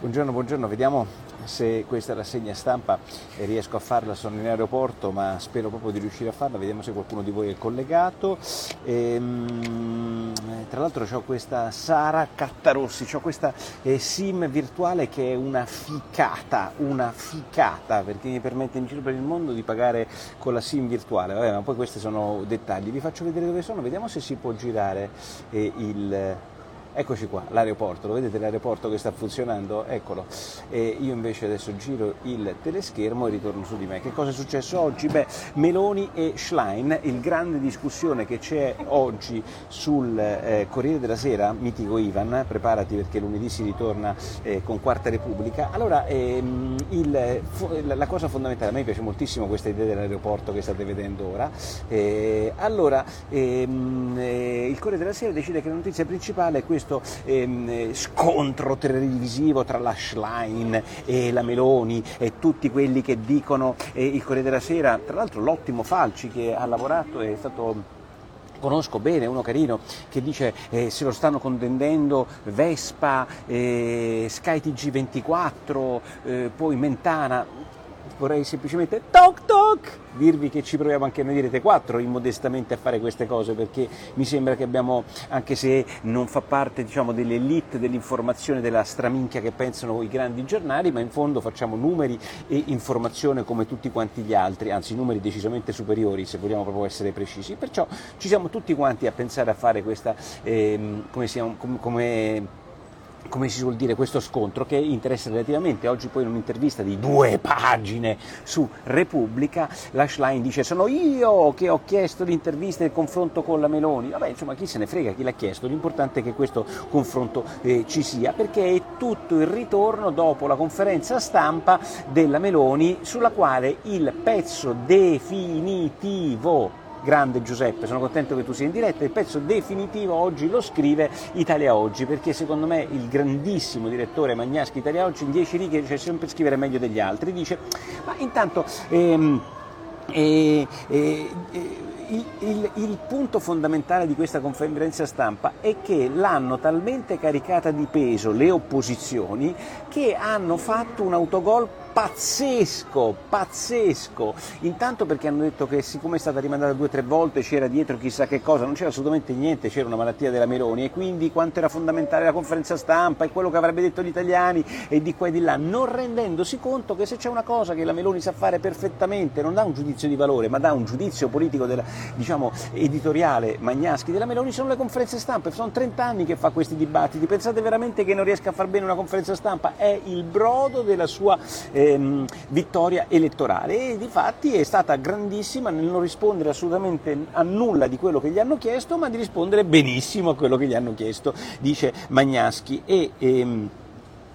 Buongiorno, buongiorno, vediamo se questa rassegna stampa riesco a farla, sono in aeroporto ma spero proprio di riuscire a farla, vediamo se qualcuno di voi è collegato. Ehm, tra l'altro ho questa Sara Cattarossi, ho questa eh, SIM virtuale che è una ficata, una ficata perché mi permette in giro per il mondo di pagare con la SIM virtuale, Vabbè, ma poi questi sono dettagli, vi faccio vedere dove sono, vediamo se si può girare eh, il Eccoci qua, l'aeroporto, lo vedete l'aeroporto che sta funzionando? Eccolo. E io invece adesso giro il teleschermo e ritorno su di me. Che cosa è successo oggi? Beh, Meloni e Schlein, il grande discussione che c'è oggi sul eh, Corriere della Sera, mitico Ivan, preparati perché lunedì si ritorna eh, con Quarta Repubblica. Allora, ehm, il, la cosa fondamentale, a me piace moltissimo questa idea dell'aeroporto che state vedendo ora. Eh, allora, ehm, eh, il Corriere della Sera decide che la notizia principale è questo questo ehm, scontro televisivo tra la Schlein e la Meloni e tutti quelli che dicono eh, il Corriere della Sera, tra l'altro l'ottimo Falci che ha lavorato è stato conosco bene, uno carino, che dice eh, se lo stanno contendendo Vespa, eh, Sky TG24, eh, poi Mentana, vorrei semplicemente toc toc dirvi che ci proviamo anche noi di Rete 4 immodestamente a fare queste cose perché mi sembra che abbiamo, anche se non fa parte diciamo, dell'elite dell'informazione della straminchia che pensano i grandi giornali, ma in fondo facciamo numeri e informazione come tutti quanti gli altri, anzi numeri decisamente superiori se vogliamo proprio essere precisi. Perciò ci siamo tutti quanti a pensare a fare questa, eh, come, siamo, come, come come si suol dire, questo scontro che interessa relativamente. Oggi poi in un'intervista di due pagine su Repubblica, la Schlein dice sono io che ho chiesto l'intervista e il confronto con la Meloni. Vabbè, insomma, chi se ne frega, chi l'ha chiesto, l'importante è che questo confronto eh, ci sia, perché è tutto il ritorno dopo la conferenza stampa della Meloni sulla quale il pezzo definitivo grande Giuseppe, sono contento che tu sia in diretta, il pezzo definitivo oggi lo scrive Italia Oggi, perché secondo me il grandissimo direttore Magnaschi Italia Oggi in dieci righe riesce sempre a scrivere meglio degli altri, dice ma intanto... Ehm, eh, eh, eh, il, il, il, punto fondamentale di questa conferenza stampa è che l'hanno talmente caricata di peso le opposizioni che hanno fatto un autogol pazzesco, pazzesco. Intanto perché hanno detto che siccome è stata rimandata due o tre volte c'era dietro chissà che cosa, non c'era assolutamente niente, c'era una malattia della Meloni e quindi quanto era fondamentale la conferenza stampa e quello che avrebbe detto gli italiani e di qua e di là, non rendendosi conto che se c'è una cosa che la Meloni sa fare perfettamente, non dà un giudizio di valore, ma dà un giudizio politico, della, diciamo, editoriale Magnaschi della Meloni, sono le conferenze stampa, sono 30 anni che fa questi dibattiti, pensate veramente che non riesca a far bene una conferenza stampa? È il brodo della sua... Eh, ehm, vittoria elettorale e di fatti è stata grandissima nel non rispondere assolutamente a nulla di quello che gli hanno chiesto, ma di rispondere benissimo a quello che gli hanno chiesto, dice Magnaschi. E, ehm,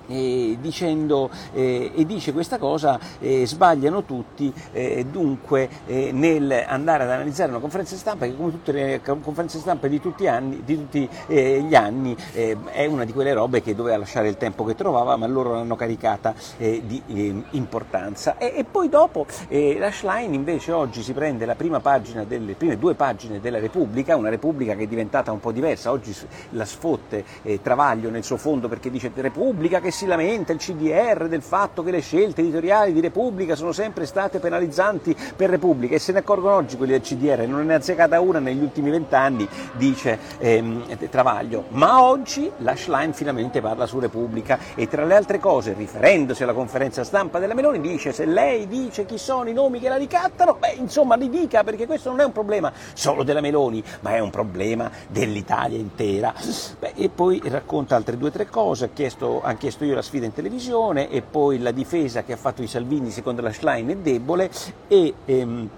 e, dicendo, eh, e dice questa cosa eh, sbagliano tutti eh, dunque eh, nel andare ad analizzare una conferenza stampa che come tutte le conferenze stampa di tutti, anni, di tutti eh, gli anni eh, è una di quelle robe che doveva lasciare il tempo che trovava ma loro l'hanno caricata di importanza. E, e, poi dopo la Schlein invece oggi si prende la prima pagina delle prime due pagine della Repubblica una Repubblica che è diventata un po' diversa. Oggi la sfotte Travaglio nel suo fondo perché dice Repubblica che si lamenta il CDR del fatto che le scelte editoriali di Repubblica sono sempre state penalizzanti per Repubblica e se ne accorgono oggi quelli del CDR, non ne ha azzeccata una negli ultimi vent'anni, dice ehm, Travaglio. Ma oggi la Schlein finalmente parla su Repubblica e tra le altre cose, riferendosi alla conferenza stampa della Meloni, dice se lei dice chi sono i nomi che la ricattano, beh insomma li dica perché questo non è un problema solo della Meloni, ma è un problema dell'Italia intera. Beh, e poi racconta altre due o tre cose, ha chiesto, ha chiesto io la sfida in televisione e poi la difesa che ha fatto i Salvini secondo la Schlein è debole e ehm,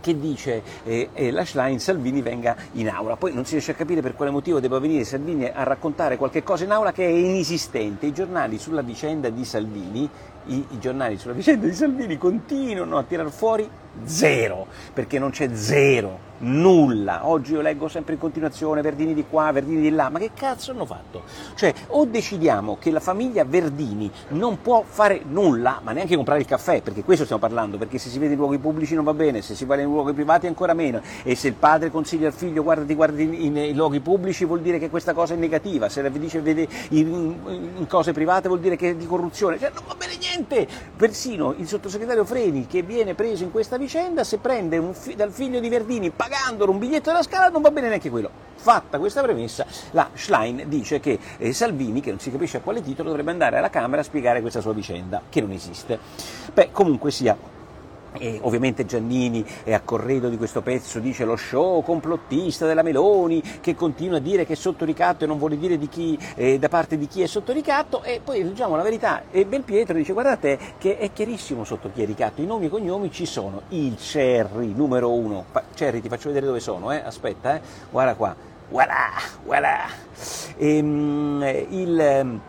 che dice eh, eh, la Schlein Salvini venga in aula. Poi non si riesce a capire per quale motivo debba venire Salvini a raccontare qualche cosa in aula che è inesistente. I giornali sulla vicenda di Salvini i, i giornali sulla vicenda di Salvini continuano a tirar fuori zero, perché non c'è zero, nulla. Oggi io leggo sempre in continuazione Verdini di qua, Verdini di là, ma che cazzo hanno fatto? Cioè, o decidiamo che la famiglia Verdini non può fare nulla, ma neanche comprare il caffè, perché questo stiamo parlando, perché se si vede in luoghi pubblici non va bene, se si va in luoghi privati ancora meno, e se il padre consiglia al figlio guardati, guardi in, luoghi pubblici vuol dire che questa cosa è negativa, se la dice vede in, in cose private vuol dire che è di corruzione, cioè non va bene niente! Persino il sottosegretario Freni che viene preso in questa vicenda, se prende fi- dal figlio di Verdini pagandolo un biglietto della scala non va bene neanche quello. Fatta questa premessa, la Schlein dice che eh, Salvini, che non si capisce a quale titolo, dovrebbe andare alla Camera a spiegare questa sua vicenda, che non esiste. Beh, comunque sia, e ovviamente Giannini è a corredo di questo pezzo, dice lo show complottista della Meloni che continua a dire che è sotto ricatto e non vuole dire di chi, eh, da parte di chi è sotto ricatto e poi leggiamo la verità e Belpietro dice guardate che è chiarissimo sotto chi è ricatto, i nomi e i cognomi ci sono, il Cerri numero uno, Cerri ti faccio vedere dove sono, eh? aspetta, eh? guarda qua, voilà, voilà, ehm, il ehm,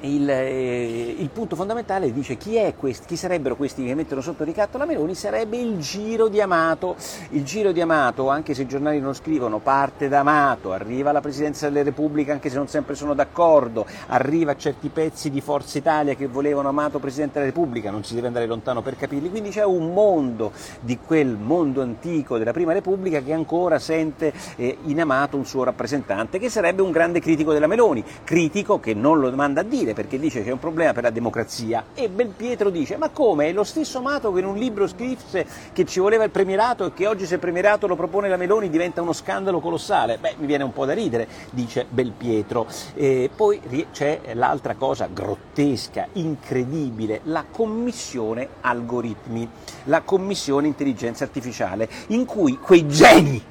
il, eh, il, punto fondamentale dice chi, questi, chi, sarebbero questi che mettono sotto ricatto la Meloni? Sarebbe il giro di Amato. Il giro di Amato anche se i giornali non scrivono parte da Amato arriva alla presidenza della Repubblica anche se non sempre sono d'accordo arriva a certi pezzi di Forza Italia che volevano Amato presidente della Repubblica non si deve andare lontano per capirli. Quindi c'è un mondo di quel mondo antico della prima Repubblica che ancora sente eh, in Amato un suo rappresentante che sarebbe un grande critico della Meloni. Critico che non lo manda a dire dire perché dice che è un problema per la democrazia. E Belpietro dice ma come? È lo stesso Amato che in un libro scrisse che ci voleva il premierato e che oggi se il premierato lo propone la Meloni diventa uno scandalo colossale. Beh mi viene un po' da ridere dice Belpietro e poi c'è l'altra cosa grottesca incredibile la commissione algoritmi la commissione intelligenza artificiale in cui quei geni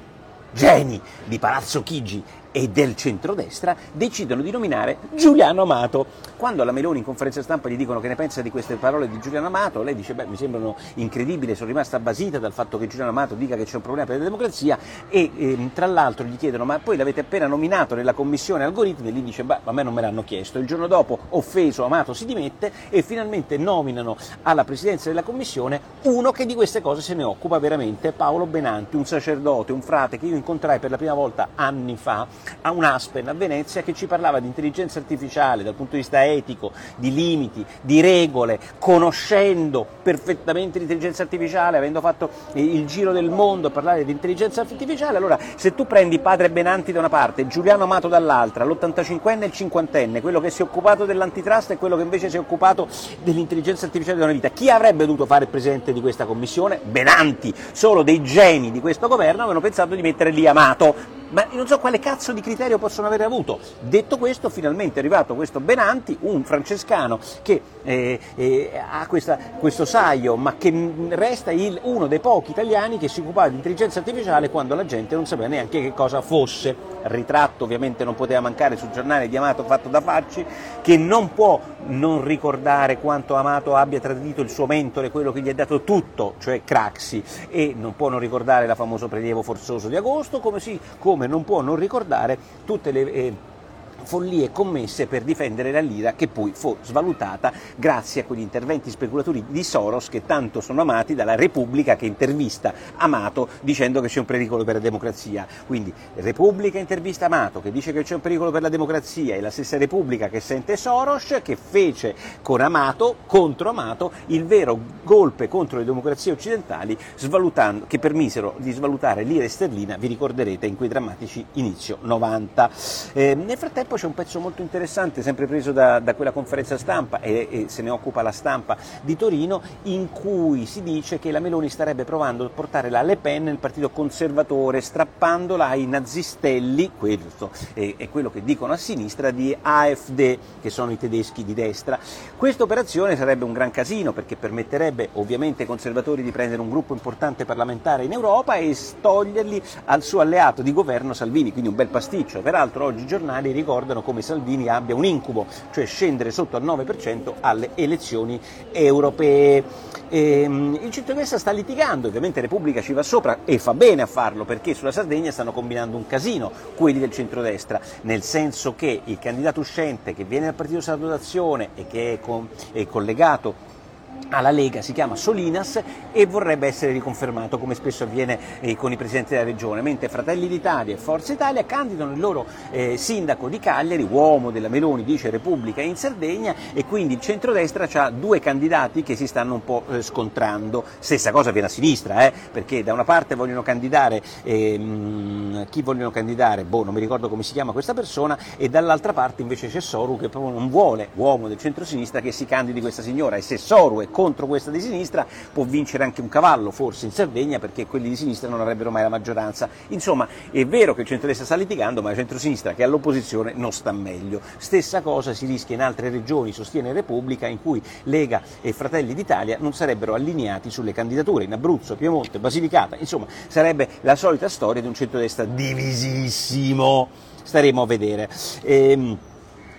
geni di Palazzo Chigi e del centrodestra decidono di nominare Giuliano Amato. Quando alla Meloni in conferenza stampa gli dicono che ne pensa di queste parole di Giuliano Amato, lei dice beh mi sembrano incredibili, sono rimasta basita dal fatto che Giuliano Amato dica che c'è un problema per la democrazia e eh, tra l'altro gli chiedono ma poi l'avete appena nominato nella commissione algoritmi e gli dice beh a me non me l'hanno chiesto. Il giorno dopo offeso Amato si dimette e finalmente nominano alla presidenza della commissione uno che di queste cose se ne occupa veramente, Paolo Benanti, un sacerdote, un frate che io incontrai per la prima volta anni fa a un Aspen a Venezia che ci parlava di intelligenza artificiale dal punto di vista etico, di limiti, di regole, conoscendo perfettamente l'intelligenza artificiale, avendo fatto il giro del mondo a parlare di intelligenza artificiale, allora se tu prendi padre Benanti da una parte, Giuliano Amato dall'altra, l'85enne e il 50enne, quello che si è occupato dell'antitrust e quello che invece si è occupato dell'intelligenza artificiale da una vita, chi avrebbe dovuto fare il presidente di questa commissione? Benanti, solo dei geni di questo governo avevano pensato di mettere lì Amato ma non so quale cazzo di criterio possono aver avuto. Detto questo, finalmente è arrivato questo Benanti, un francescano che eh, eh, ha questa, questo saio, ma che resta il, uno dei pochi italiani che si occupava di intelligenza artificiale quando la gente non sapeva neanche che cosa fosse. Ritratto ovviamente non poteva mancare sul giornale di Amato fatto da Facci, che non può non ricordare quanto Amato abbia tradito il suo mentore, quello che gli ha dato tutto, cioè Craxi, e non può non ricordare la famoso prelievo forzoso di agosto, come, si, come non può non ricordare tutte le... Eh, follie commesse per difendere la lira che poi fu svalutata grazie a quegli interventi speculatori di Soros che tanto sono amati dalla Repubblica che intervista Amato dicendo che c'è un pericolo per la democrazia. Quindi Repubblica intervista Amato che dice che c'è un pericolo per la democrazia e la stessa Repubblica che sente Soros che fece con Amato, contro Amato, il vero golpe contro le democrazie occidentali che permisero di svalutare lira e sterlina, vi ricorderete, in quei drammatici inizio 90. Eh, nel frattempo poi c'è un pezzo molto interessante, sempre preso da, da quella conferenza stampa e, e, se ne occupa la stampa di Torino, in cui si dice che la Meloni starebbe provando a portare la Le Pen nel partito conservatore, strappandola ai nazistelli, questo è, è quello che dicono a sinistra, di AfD, che sono i tedeschi di destra. Questa operazione sarebbe un gran casino perché permetterebbe ovviamente ai conservatori di prendere un gruppo importante parlamentare in Europa e toglierli al suo alleato di governo Salvini, quindi un bel pasticcio. Peraltro oggi i giornali ricordano ricordano come Salvini abbia un incubo, cioè scendere sotto al 9% alle elezioni europee. E, ehm, il centrodestra sta litigando, ovviamente Repubblica ci va sopra e fa bene a farlo perché sulla Sardegna stanno combinando un casino quelli del centrodestra, nel senso che il candidato uscente che viene dal Partito Sardo d'Azione e che è, con, è collegato alla Lega, si chiama Solinas e vorrebbe essere riconfermato come spesso avviene eh, con i presidenti della regione, mentre Fratelli d'Italia e Forza Italia candidano il loro eh, sindaco di Cagliari, uomo della Meloni, dice Repubblica in Sardegna e quindi il centrodestra ha due candidati che si stanno un po' eh, scontrando. Stessa cosa viene a sinistra, eh, perché da una parte vogliono candidare ehm, chi vogliono candidare, boh, non mi ricordo come si chiama questa persona, e dall'altra parte invece c'è Soru che proprio non vuole, uomo del centro-sinistra, che si candidi questa signora. E se Soru è contro questa di sinistra può vincere anche un cavallo, forse in Sardegna, perché quelli di sinistra non avrebbero mai la maggioranza. Insomma, è vero che il centrodestra sta litigando, ma il centrosinistra che è all'opposizione non sta meglio. Stessa cosa si rischia in altre regioni, sostiene Repubblica, in cui Lega e Fratelli d'Italia non sarebbero allineati sulle candidature, in Abruzzo, Piemonte, Basilicata, insomma, sarebbe la solita storia di un centrodestra divisissimo. Staremo a vedere. Ehm,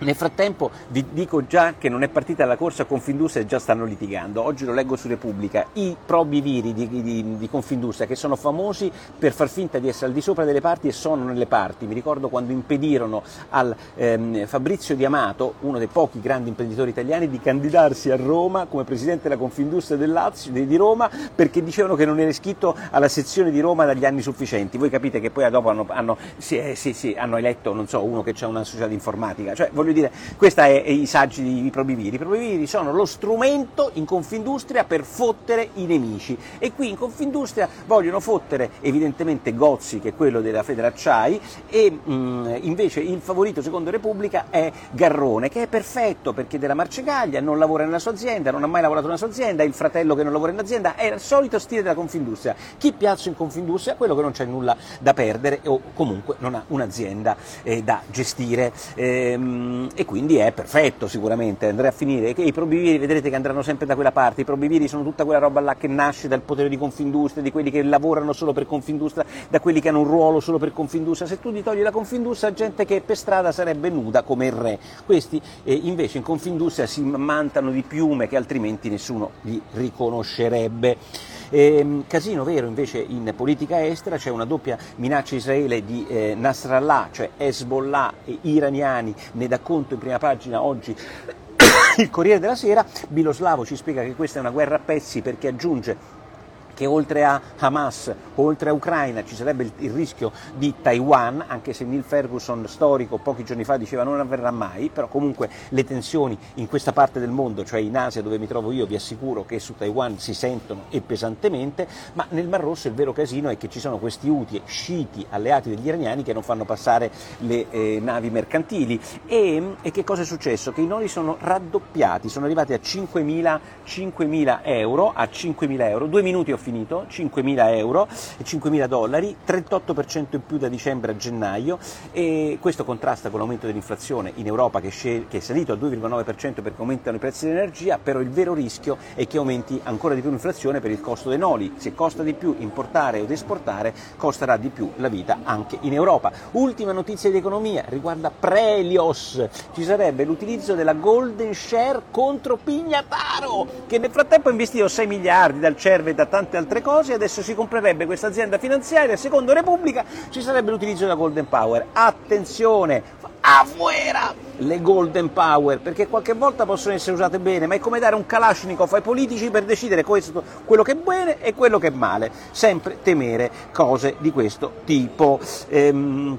nel frattempo vi dico già che non è partita la corsa Confindustria già stanno litigando. Oggi lo leggo su Repubblica. I probiviri di, di, di Confindustria che sono famosi per far finta di essere al di sopra delle parti e sono nelle parti. Mi ricordo quando impedirono al ehm, Fabrizio Diamato, uno dei pochi grandi imprenditori italiani, di candidarsi a Roma come presidente della Confindustria del Lazio, di, di Roma perché dicevano che non era iscritto alla sezione di Roma dagli anni sufficienti. Voi capite che poi dopo hanno, hanno, sì, sì, sì, hanno eletto so, uno che ha una società di informatica. Cioè, voglio dire, questo è, è i saggi di Probiviri. I Probiviri sono lo strumento in Confindustria per fottere i nemici e qui in Confindustria vogliono fottere evidentemente Gozzi, che è quello della Federacciai, e mh, mm, invece il favorito secondo Repubblica è Garrone, che è perfetto perché della Marcegaglia, non lavora nella sua azienda, non ha mai lavorato nella sua azienda, il fratello che non lavora in azienda, è il solito stile della Confindustria. Chi piazza in Confindustria? Quello che non c'è nulla da perdere o comunque non ha un'azienda eh, da gestire. Ehm, e quindi è perfetto sicuramente, andrà a finire. E I probiviri vedrete che andranno sempre da quella parte, i probiviri sono tutta quella roba là che nasce dal potere di Confindustria, di quelli che lavorano solo per Confindustria, da quelli che hanno un ruolo solo per Confindustria. Se tu gli togli la Confindustria, gente che per strada sarebbe nuda come il re. Questi eh, invece in Confindustria si mantano di piume che altrimenti nessuno li riconoscerebbe. Eh, casino vero invece in politica estera, c'è una doppia minaccia Israele di eh, Nasrallah, cioè Hezbollah e iraniani, ne dà conto in prima pagina oggi il Corriere della Sera, Biloslavo ci spiega che questa è una guerra a pezzi perché aggiunge che oltre a Hamas, oltre a Ucraina ci sarebbe il, il, rischio di Taiwan, anche se Neil Ferguson, storico, pochi giorni fa diceva non avverrà mai, però comunque le tensioni in questa parte del mondo, cioè in Asia dove mi trovo io, vi assicuro che su Taiwan si sentono e pesantemente, ma nel Mar Rosso il vero casino è che ci sono questi Houthi sciiti alleati degli iraniani che non fanno passare le eh, navi mercantili e, e, che cosa è successo? Che i nodi sono raddoppiati, sono arrivati a 5.000, 5.000 euro, a 5.000 euro, due minuti ho finito finito, 5.000 euro, 5.000 dollari, 38% in più da dicembre a gennaio e questo contrasta con l'aumento dell'inflazione in Europa che, che è salito al 2,9% perché aumentano i prezzi dell'energia, però il vero rischio è che aumenti ancora di più l'inflazione per il costo dei noli. Se costa di più importare o esportare, costerà di più la vita anche in Europa. Ultima notizia di economia riguarda Prelios, ci sarebbe l'utilizzo della Golden Share contro Pignataro che nel frattempo ha investito 6 miliardi dal Cerve e da tante altre cose, adesso si comprerebbe questa azienda finanziaria, secondo Repubblica ci sarebbe l'utilizzo della Golden Power. Attenzione, afuera le Golden Power, perché qualche volta possono essere usate bene, ma è come dare un Kalashnikov ai politici per decidere questo, quello che è bene e quello che è male, sempre temere cose di questo tipo. Ehm,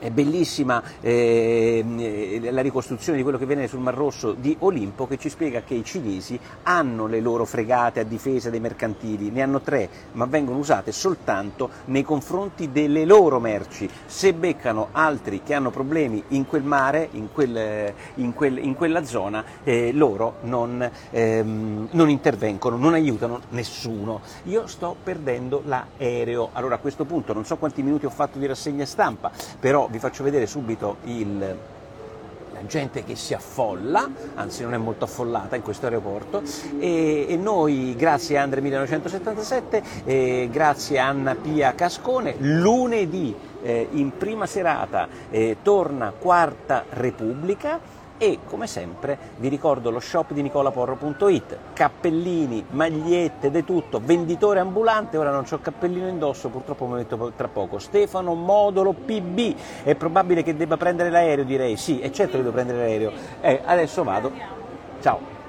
è bellissima eh, la ricostruzione di quello che viene sul Mar Rosso di Olimpo che ci spiega che i cinesi hanno le loro fregate a difesa dei mercantili, ne hanno tre, ma vengono usate soltanto nei confronti delle loro merci. Se beccano altri che hanno problemi in quel mare, in, quel, in, quel, in quella zona, eh, loro non, ehm, non intervengono, non aiutano nessuno. Io sto perdendo l'aereo. Allora a questo punto non so quanti minuti ho fatto di rassegna stampa, però vi faccio vedere subito il, la gente che si affolla, anzi non è molto affollata in questo aeroporto e, e noi grazie a Andre 1977 e grazie a Anna Pia Cascone lunedì eh, in prima serata eh, torna Quarta Repubblica e come sempre vi ricordo lo shop di nicolaporro.it, cappellini, magliette, di tutto, venditore ambulante, ora non ho cappellino indosso, purtroppo mi metto tra poco, Stefano Modulo PB, è probabile che debba prendere l'aereo direi, sì, è certo che devo prendere l'aereo, eh, adesso vado, ciao.